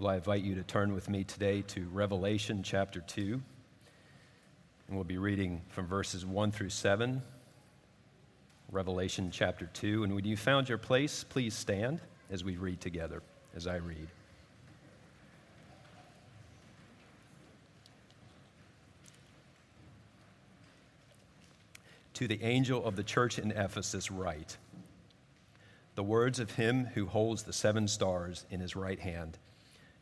Well, I invite you to turn with me today to Revelation chapter 2. And we'll be reading from verses 1 through 7. Revelation chapter 2. And when you found your place, please stand as we read together, as I read. To the angel of the church in Ephesus, write the words of him who holds the seven stars in his right hand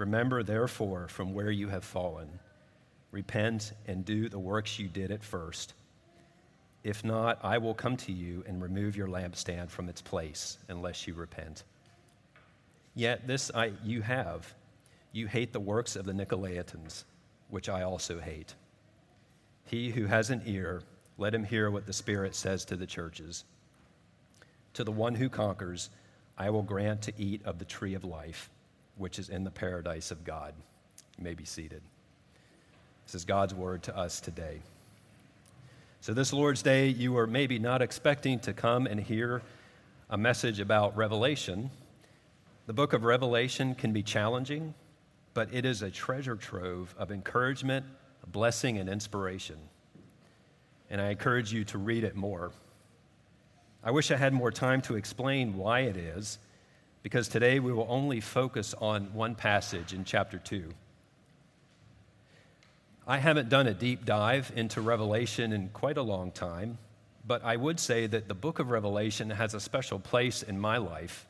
Remember, therefore, from where you have fallen. Repent and do the works you did at first. If not, I will come to you and remove your lampstand from its place unless you repent. Yet this I, you have. You hate the works of the Nicolaitans, which I also hate. He who has an ear, let him hear what the Spirit says to the churches. To the one who conquers, I will grant to eat of the tree of life which is in the paradise of God. You may be seated. This is God's word to us today. So, this Lord's Day, you are maybe not expecting to come and hear a message about Revelation. The book of Revelation can be challenging, but it is a treasure trove of encouragement, blessing, and inspiration. And I encourage you to read it more. I wish I had more time to explain why it is because today we will only focus on one passage in chapter 2. I haven't done a deep dive into Revelation in quite a long time, but I would say that the book of Revelation has a special place in my life.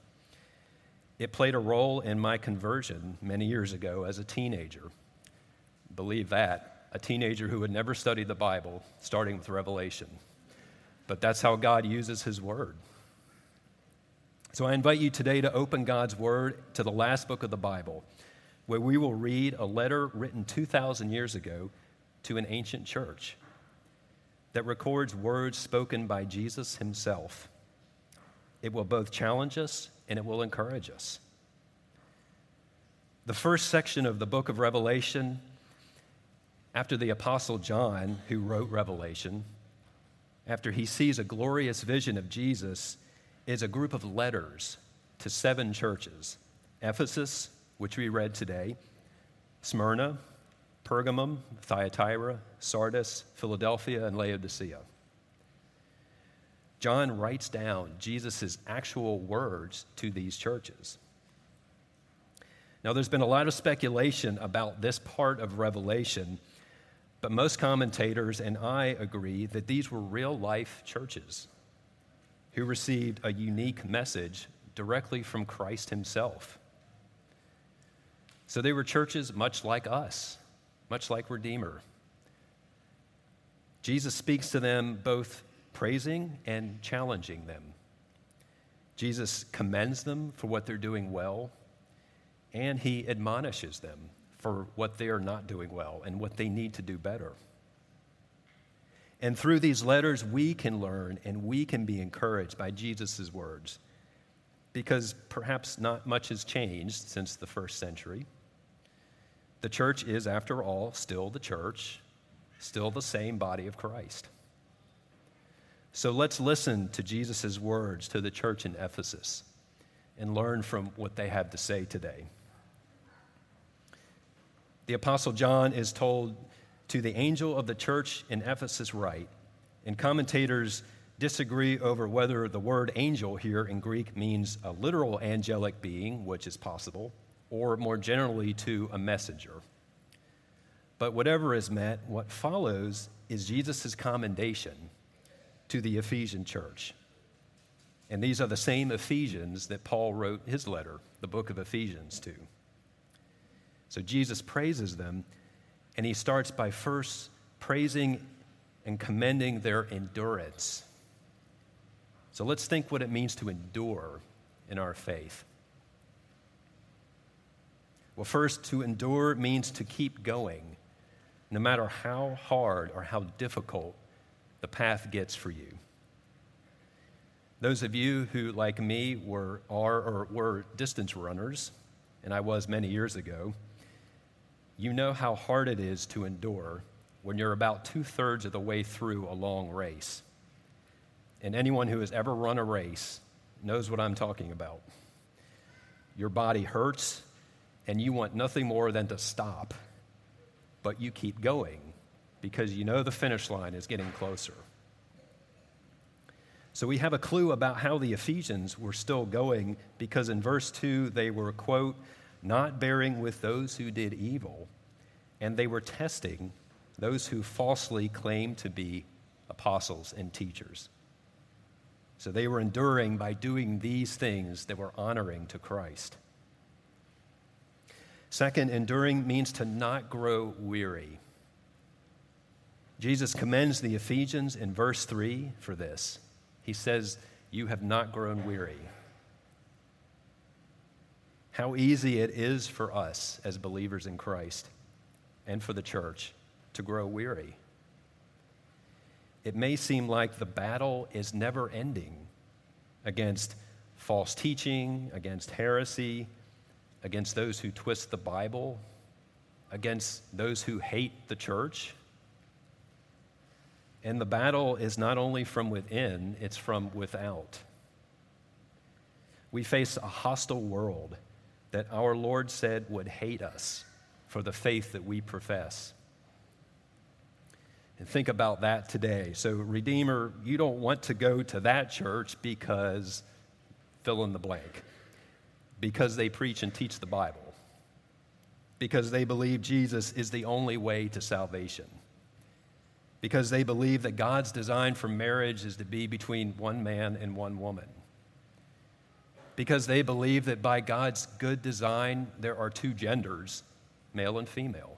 It played a role in my conversion many years ago as a teenager. Believe that, a teenager who had never studied the Bible, starting with Revelation. But that's how God uses His Word. So I invite you today to open God's Word to the last book of the Bible, where we will read a letter written 2,000 years ago to an ancient church that records words spoken by Jesus himself. It will both challenge us and it will encourage us. The first section of the book of Revelation, after the Apostle John, who wrote Revelation, after he sees a glorious vision of Jesus, is a group of letters to seven churches Ephesus, which we read today, Smyrna, Pergamum, Thyatira, Sardis, Philadelphia, and Laodicea. John writes down Jesus' actual words to these churches. Now, there's been a lot of speculation about this part of Revelation, but most commentators and I agree that these were real life churches who received a unique message directly from Christ himself. So they were churches much like us, much like Redeemer. Jesus speaks to them both praising and challenging them. Jesus commends them for what they're doing well, and he admonishes them for what they are not doing well and what they need to do better. And through these letters, we can learn and we can be encouraged by Jesus' words. Because perhaps not much has changed since the first century. The church is, after all, still the church, still the same body of Christ. So let's listen to Jesus' words to the church in Ephesus and learn from what they have to say today. The Apostle John is told to the angel of the church in Ephesus write, and commentators disagree over whether the word angel here in Greek means a literal angelic being, which is possible, or more generally to a messenger. But whatever is meant, what follows is Jesus' commendation to the Ephesian church. And these are the same Ephesians that Paul wrote his letter, the book of Ephesians, to. So Jesus praises them and he starts by first praising and commending their endurance. So let's think what it means to endure in our faith. Well, first, to endure means to keep going, no matter how hard or how difficult the path gets for you. Those of you who, like me, were, are, or were distance runners, and I was many years ago, you know how hard it is to endure when you're about two thirds of the way through a long race. And anyone who has ever run a race knows what I'm talking about. Your body hurts, and you want nothing more than to stop, but you keep going because you know the finish line is getting closer. So we have a clue about how the Ephesians were still going because in verse 2 they were, quote, not bearing with those who did evil, and they were testing those who falsely claimed to be apostles and teachers. So they were enduring by doing these things that were honoring to Christ. Second, enduring means to not grow weary. Jesus commends the Ephesians in verse 3 for this. He says, You have not grown weary. How easy it is for us as believers in Christ and for the church to grow weary. It may seem like the battle is never ending against false teaching, against heresy, against those who twist the Bible, against those who hate the church. And the battle is not only from within, it's from without. We face a hostile world that our Lord said would hate us for the faith that we profess. And think about that today. So, Redeemer, you don't want to go to that church because fill in the blank. Because they preach and teach the Bible. Because they believe Jesus is the only way to salvation. Because they believe that God's design for marriage is to be between one man and one woman. Because they believe that by God's good design, there are two genders, male and female.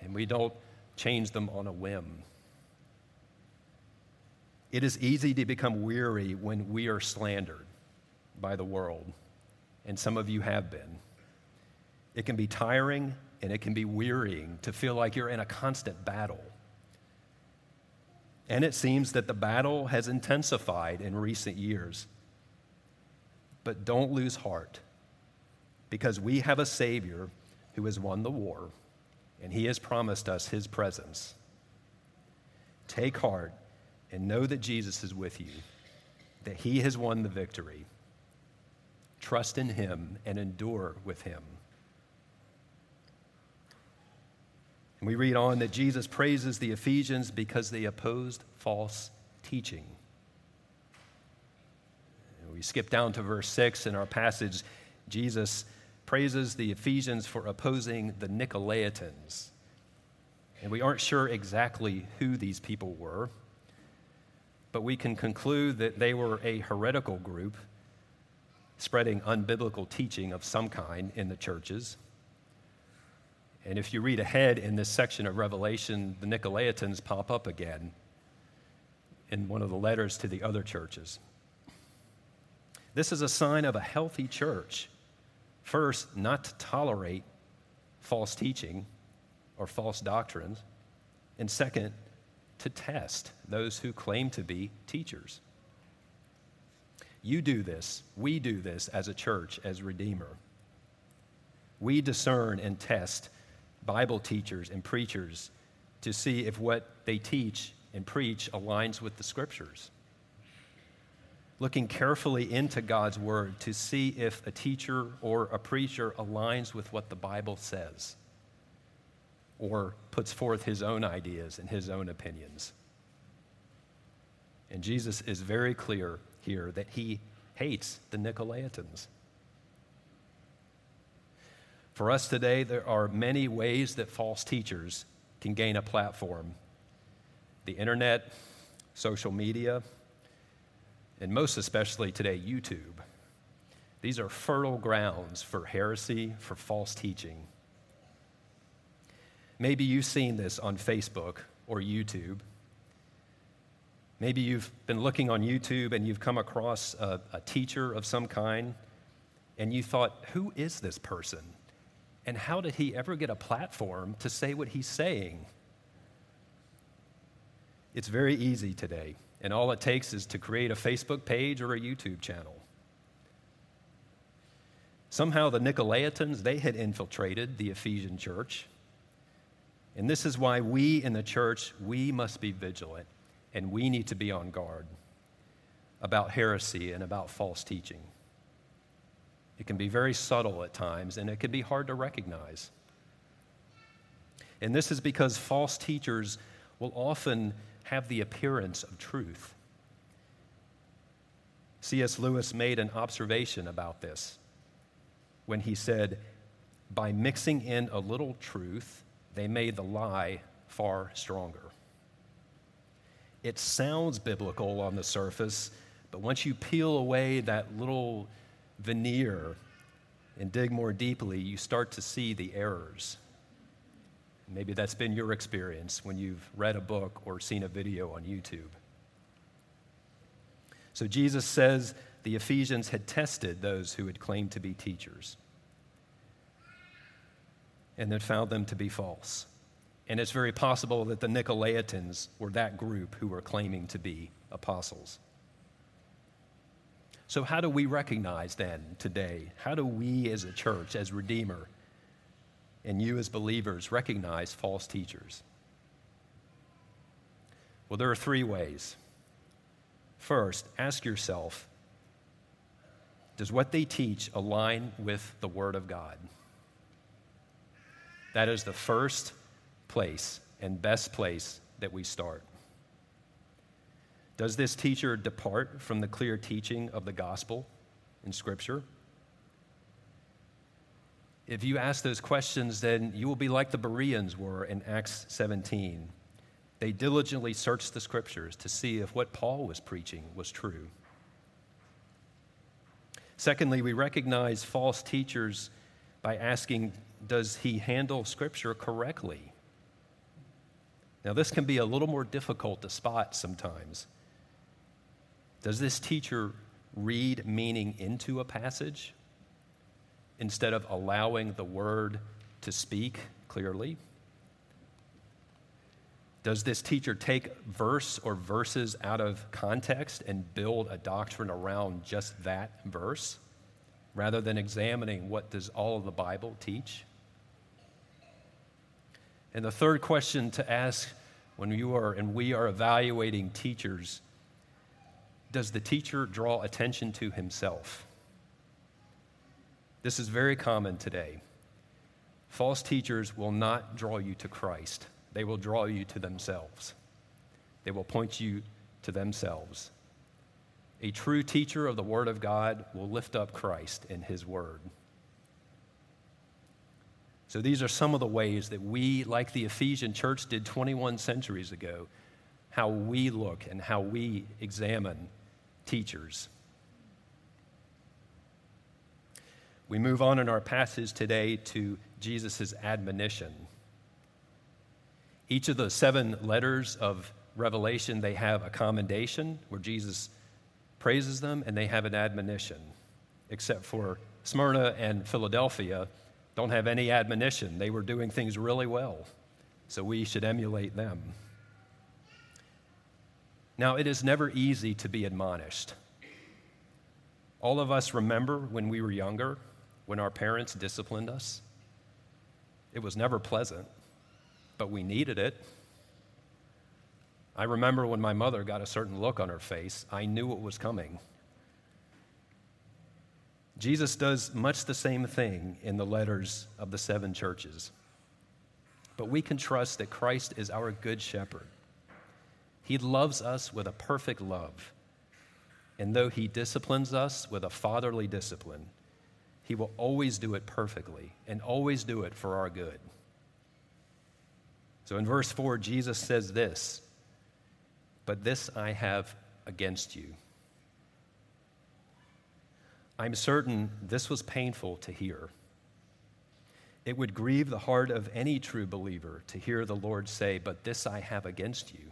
And we don't change them on a whim. It is easy to become weary when we are slandered by the world, and some of you have been. It can be tiring and it can be wearying to feel like you're in a constant battle. And it seems that the battle has intensified in recent years. But don't lose heart because we have a Savior who has won the war and he has promised us his presence. Take heart and know that Jesus is with you, that he has won the victory. Trust in him and endure with him. And we read on that Jesus praises the Ephesians because they opposed false teaching. We skip down to verse 6 in our passage. Jesus praises the Ephesians for opposing the Nicolaitans. And we aren't sure exactly who these people were, but we can conclude that they were a heretical group spreading unbiblical teaching of some kind in the churches. And if you read ahead in this section of Revelation, the Nicolaitans pop up again in one of the letters to the other churches. This is a sign of a healthy church First, not to tolerate false teaching or false doctrines. And second, to test those who claim to be teachers. You do this, we do this as a church, as Redeemer. We discern and test Bible teachers and preachers to see if what they teach and preach aligns with the scriptures looking carefully into God's word to see if a teacher or a preacher aligns with what the Bible says or puts forth his own ideas and his own opinions. And Jesus is very clear here that he hates the Nicolaitans. For us today, there are many ways that false teachers can gain a platform the internet, social media, and most especially today, YouTube. These are fertile grounds for heresy, for false teaching. Maybe you've seen this on Facebook or YouTube. Maybe you've been looking on YouTube and you've come across a, a teacher of some kind, and you thought, who is this person? And how did he ever get a platform to say what he's saying? It's very easy today, and all it takes is to create a Facebook page or a YouTube channel. Somehow the Nicolaitans, they had infiltrated the Ephesian church. And this is why we in the church, we must be vigilant and we need to be on guard about heresy and about false teaching. It can be very subtle at times, and it can be hard to recognize. And this is because false teachers will often have the appearance of truth. C.S. Lewis made an observation about this when he said, By mixing in a little truth, they made the lie far stronger. It sounds biblical on the surface, but once you peel away that little veneer and dig more deeply, you start to see the errors. Maybe that's been your experience when you've read a book or seen a video on YouTube. So Jesus says the Ephesians had tested those who had claimed to be teachers and then found them to be false. And it's very possible that the Nicolaitans were that group who were claiming to be apostles. So, how do we recognize then today? How do we as a church, as Redeemer, and you as believers recognize false teachers? Well, there are three ways. First, ask yourself Does what they teach align with the Word of God? That is the first place and best place that we start. Does this teacher depart from the clear teaching of the gospel in Scripture? If you ask those questions, then you will be like the Bereans were in Acts 17. They diligently searched the Scriptures to see if what Paul was preaching was true. Secondly, we recognize false teachers by asking, Does he handle Scripture correctly? Now, this can be a little more difficult to spot sometimes. Does this teacher read meaning into a passage instead of allowing the word to speak clearly? Does this teacher take verse or verses out of context and build a doctrine around just that verse rather than examining what does all of the Bible teach? And the third question to ask when you are and we are evaluating teachers does the teacher draw attention to himself? This is very common today. False teachers will not draw you to Christ, they will draw you to themselves. They will point you to themselves. A true teacher of the Word of God will lift up Christ in His Word. So, these are some of the ways that we, like the Ephesian church did 21 centuries ago, how we look and how we examine teachers. We move on in our passage today to Jesus' admonition. Each of the seven letters of Revelation, they have a commendation where Jesus praises them, and they have an admonition, except for Smyrna and Philadelphia don't have any admonition. They were doing things really well, so we should emulate them. Now, it is never easy to be admonished. All of us remember when we were younger, when our parents disciplined us. It was never pleasant, but we needed it. I remember when my mother got a certain look on her face, I knew it was coming. Jesus does much the same thing in the letters of the seven churches. But we can trust that Christ is our good shepherd he loves us with a perfect love. And though He disciplines us with a fatherly discipline, He will always do it perfectly and always do it for our good. So in verse 4, Jesus says this But this I have against you. I'm certain this was painful to hear. It would grieve the heart of any true believer to hear the Lord say, But this I have against you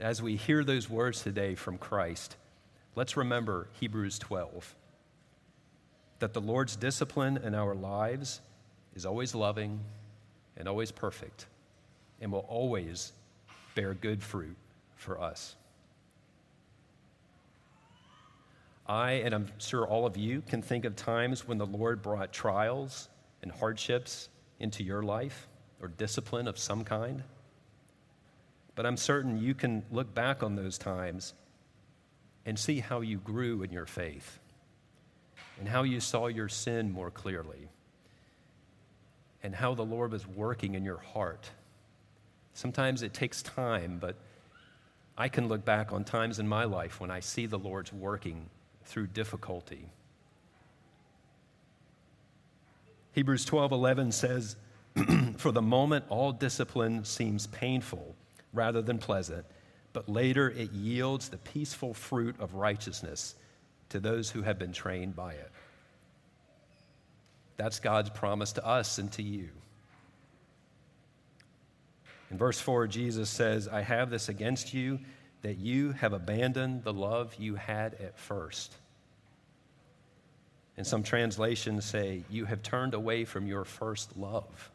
as we hear those words today from Christ, let's remember Hebrews 12. That the Lord's discipline in our lives is always loving and always perfect and will always bear good fruit for us. I, and I'm sure all of you, can think of times when the Lord brought trials and hardships into your life or discipline of some kind. But I'm certain you can look back on those times and see how you grew in your faith and how you saw your sin more clearly and how the Lord was working in your heart. Sometimes it takes time, but I can look back on times in my life when I see the Lord's working through difficulty. Hebrews 12:11 says, "For the moment all discipline seems painful rather than pleasant, but later it yields the peaceful fruit of righteousness to those who have been trained by it." That's God's promise to us and to you. In verse 4, Jesus says, I have this against you that you have abandoned the love you had at first. And some translations say, You have turned away from your first love.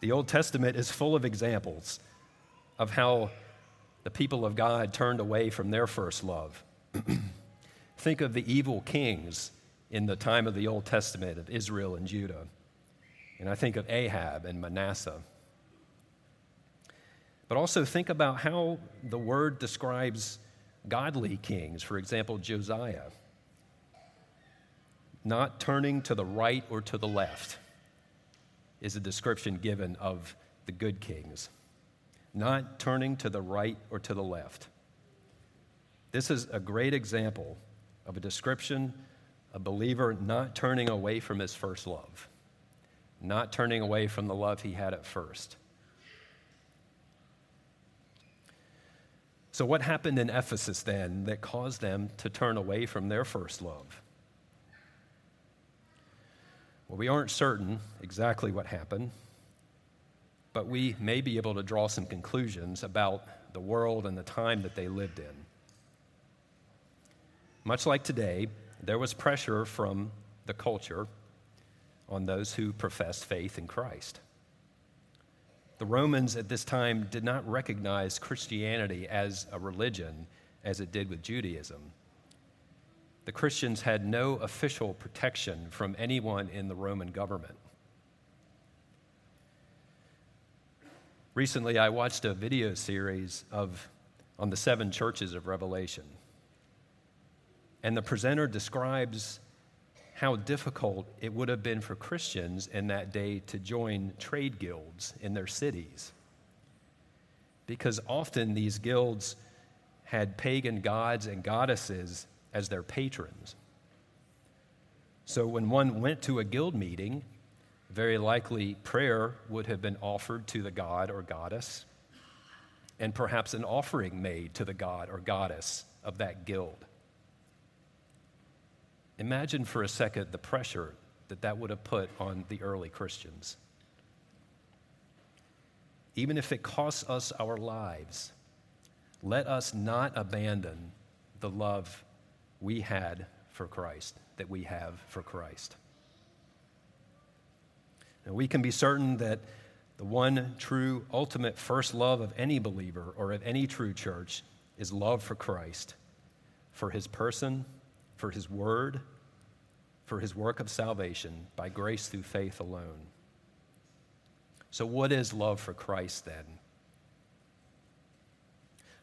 The Old Testament is full of examples of how the people of God turned away from their first love. Think of the evil kings in the time of the Old Testament of Israel and Judah. And I think of Ahab and Manasseh. But also think about how the word describes godly kings, for example, Josiah. Not turning to the right or to the left is a description given of the good kings. Not turning to the right or to the left. This is a great example of a description, a believer not turning away from his first love, not turning away from the love he had at first. So, what happened in Ephesus then that caused them to turn away from their first love? Well, we aren't certain exactly what happened, but we may be able to draw some conclusions about the world and the time that they lived in. Much like today, there was pressure from the culture on those who professed faith in Christ. The Romans at this time did not recognize Christianity as a religion as it did with Judaism. The Christians had no official protection from anyone in the Roman government. Recently, I watched a video series of, on the seven churches of Revelation. And the presenter describes how difficult it would have been for Christians in that day to join trade guilds in their cities. Because often these guilds had pagan gods and goddesses as their patrons. So when one went to a guild meeting, very likely prayer would have been offered to the god or goddess, and perhaps an offering made to the god or goddess of that guild. Imagine for a second the pressure that that would have put on the early Christians. Even if it costs us our lives, let us not abandon the love we had for Christ, that we have for Christ. And we can be certain that the one true, ultimate first love of any believer or of any true church is love for Christ, for his person, for his word, for his work of salvation by grace through faith alone. So, what is love for Christ then?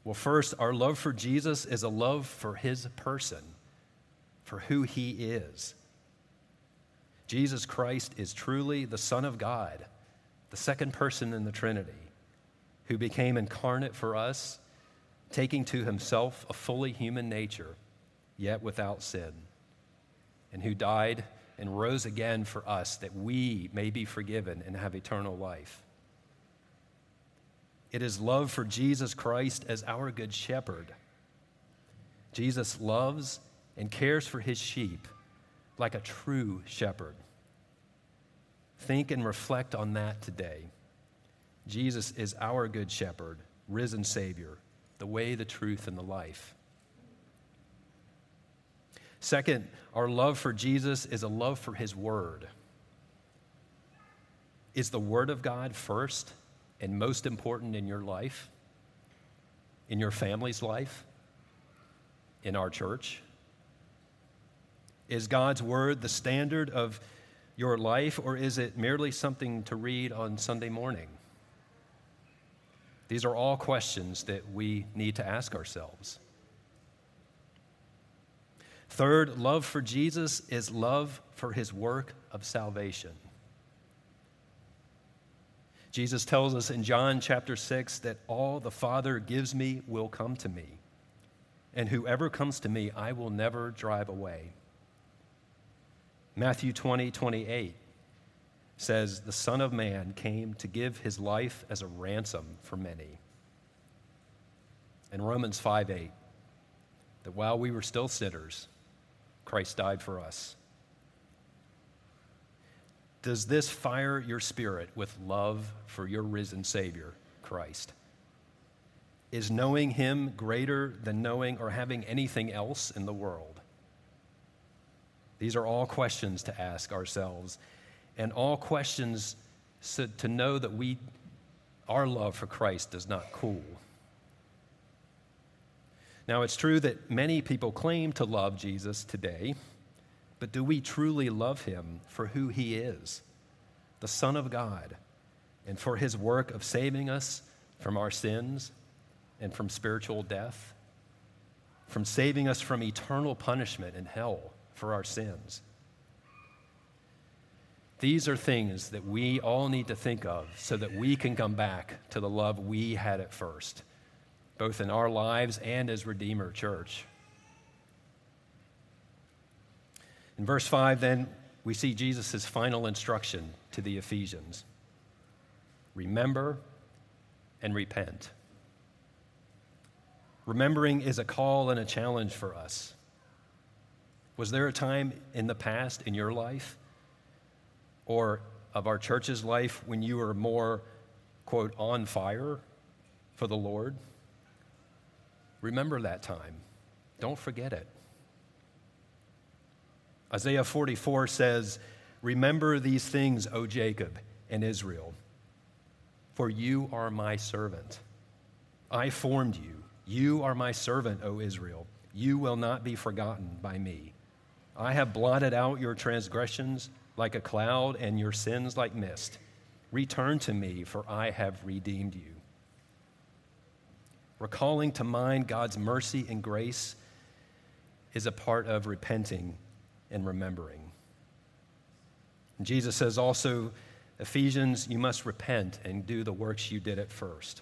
Well, first, our love for Jesus is a love for his person, for who he is. Jesus Christ is truly the Son of God, the second person in the Trinity, who became incarnate for us, taking to himself a fully human nature, yet without sin and who died and rose again for us that we may be forgiven and have eternal life. It is love for Jesus Christ as our good shepherd. Jesus loves and cares for his sheep like a true shepherd. Think and reflect on that today. Jesus is our good shepherd, risen Savior, the way, the truth, and the life. Second, our love for Jesus is a love for his word. Is the word of God first and most important in your life, in your family's life, in our church? Is God's word the standard of your life, or is it merely something to read on Sunday morning? These are all questions that we need to ask ourselves. Third, love for Jesus is love for his work of salvation. Jesus tells us in John chapter 6 that all the Father gives me will come to me, and whoever comes to me, I will never drive away. Matthew 20, 28 says, The Son of Man came to give his life as a ransom for many. And Romans 5, 8, that while we were still sinners, Christ died for us. Does this fire your spirit with love for your risen Savior, Christ? Is knowing Him greater than knowing or having anything else in the world? These are all questions to ask ourselves, and all questions so to know that we, our love for Christ does not cool. Now, it's true that many people claim to love Jesus today. But do we truly love him for who he is, the Son of God, and for his work of saving us from our sins and from spiritual death, from saving us from eternal punishment in hell for our sins? These are things that we all need to think of so that we can come back to the love we had at first, both in our lives and as Redeemer Church. In verse 5, then, we see Jesus' final instruction to the Ephesians remember and repent. Remembering is a call and a challenge for us. Was there a time in the past in your life or of our church's life when you were more, quote, on fire for the Lord? Remember that time. Don't forget it. Isaiah 44 says, Remember these things, O Jacob and Israel, for you are my servant. I formed you. You are my servant, O Israel. You will not be forgotten by me. I have blotted out your transgressions like a cloud and your sins like mist. Return to me, for I have redeemed you. Recalling to mind God's mercy and grace is a part of repenting and remembering. And Jesus says also, Ephesians, you must repent and do the works you did at first.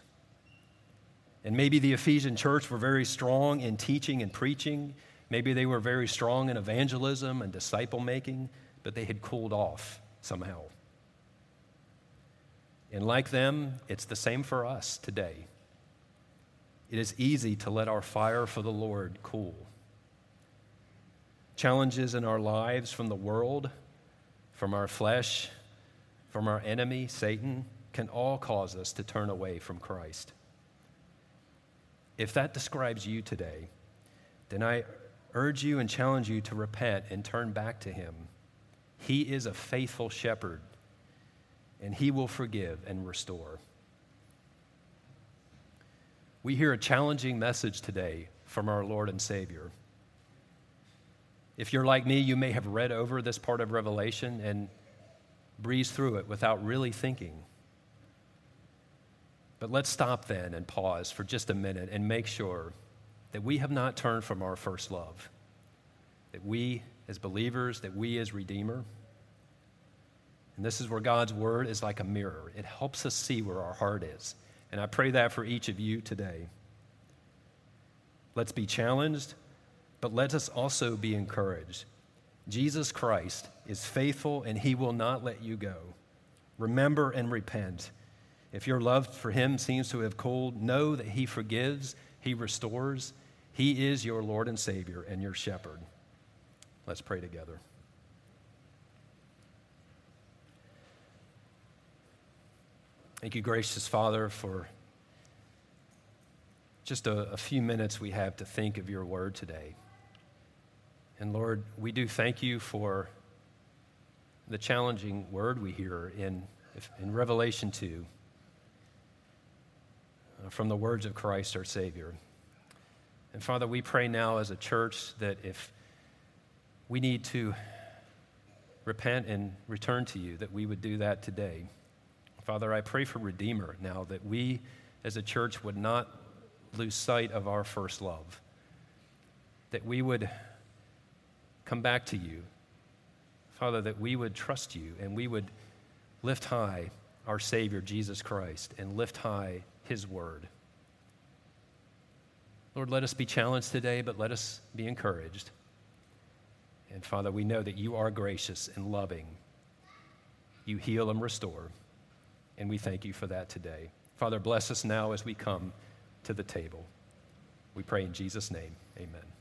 And maybe the Ephesian church were very strong in teaching and preaching. Maybe they were very strong in evangelism and disciple making, but they had cooled off somehow. And like them, it's the same for us today. It is easy to let our fire for the Lord cool challenges in our lives from the world, from our flesh, from our enemy, Satan, can all cause us to turn away from Christ. If that describes you today, then I urge you and challenge you to repent and turn back to Him. He is a faithful shepherd, and He will forgive and restore. We hear a challenging message today from our Lord and Savior. If you're like me, you may have read over this part of Revelation and breezed through it without really thinking. But let's stop then and pause for just a minute and make sure that we have not turned from our first love. That we, as believers, that we, as Redeemer, and this is where God's word is like a mirror. It helps us see where our heart is. And I pray that for each of you today. Let's be challenged but let us also be encouraged. Jesus Christ is faithful and he will not let you go. Remember and repent. If your love for him seems to have cooled, know that he forgives, he restores. He is your Lord and Savior and your shepherd. Let's pray together. Thank you, gracious Father, for just a, a few minutes we have to think of your word today. And Lord, we do thank you for the challenging word we hear in, in Revelation 2 uh, Uh, from the words of Christ our Savior. And Father, we pray now as a church that if we need to repent and return to you, that we would do that today. Father, I pray for Redeemer now that we as a church would not lose sight of our first love, that we would come back to you. Father, that we would trust you and we would lift high our Savior, Jesus Christ, and lift high his word. Lord, let us be challenged today, but let us be encouraged. And Father, we know that you are gracious and loving. You heal and restore. And we thank you for that today. Father, bless us now as we come to the table. We pray in Jesus' name. Amen.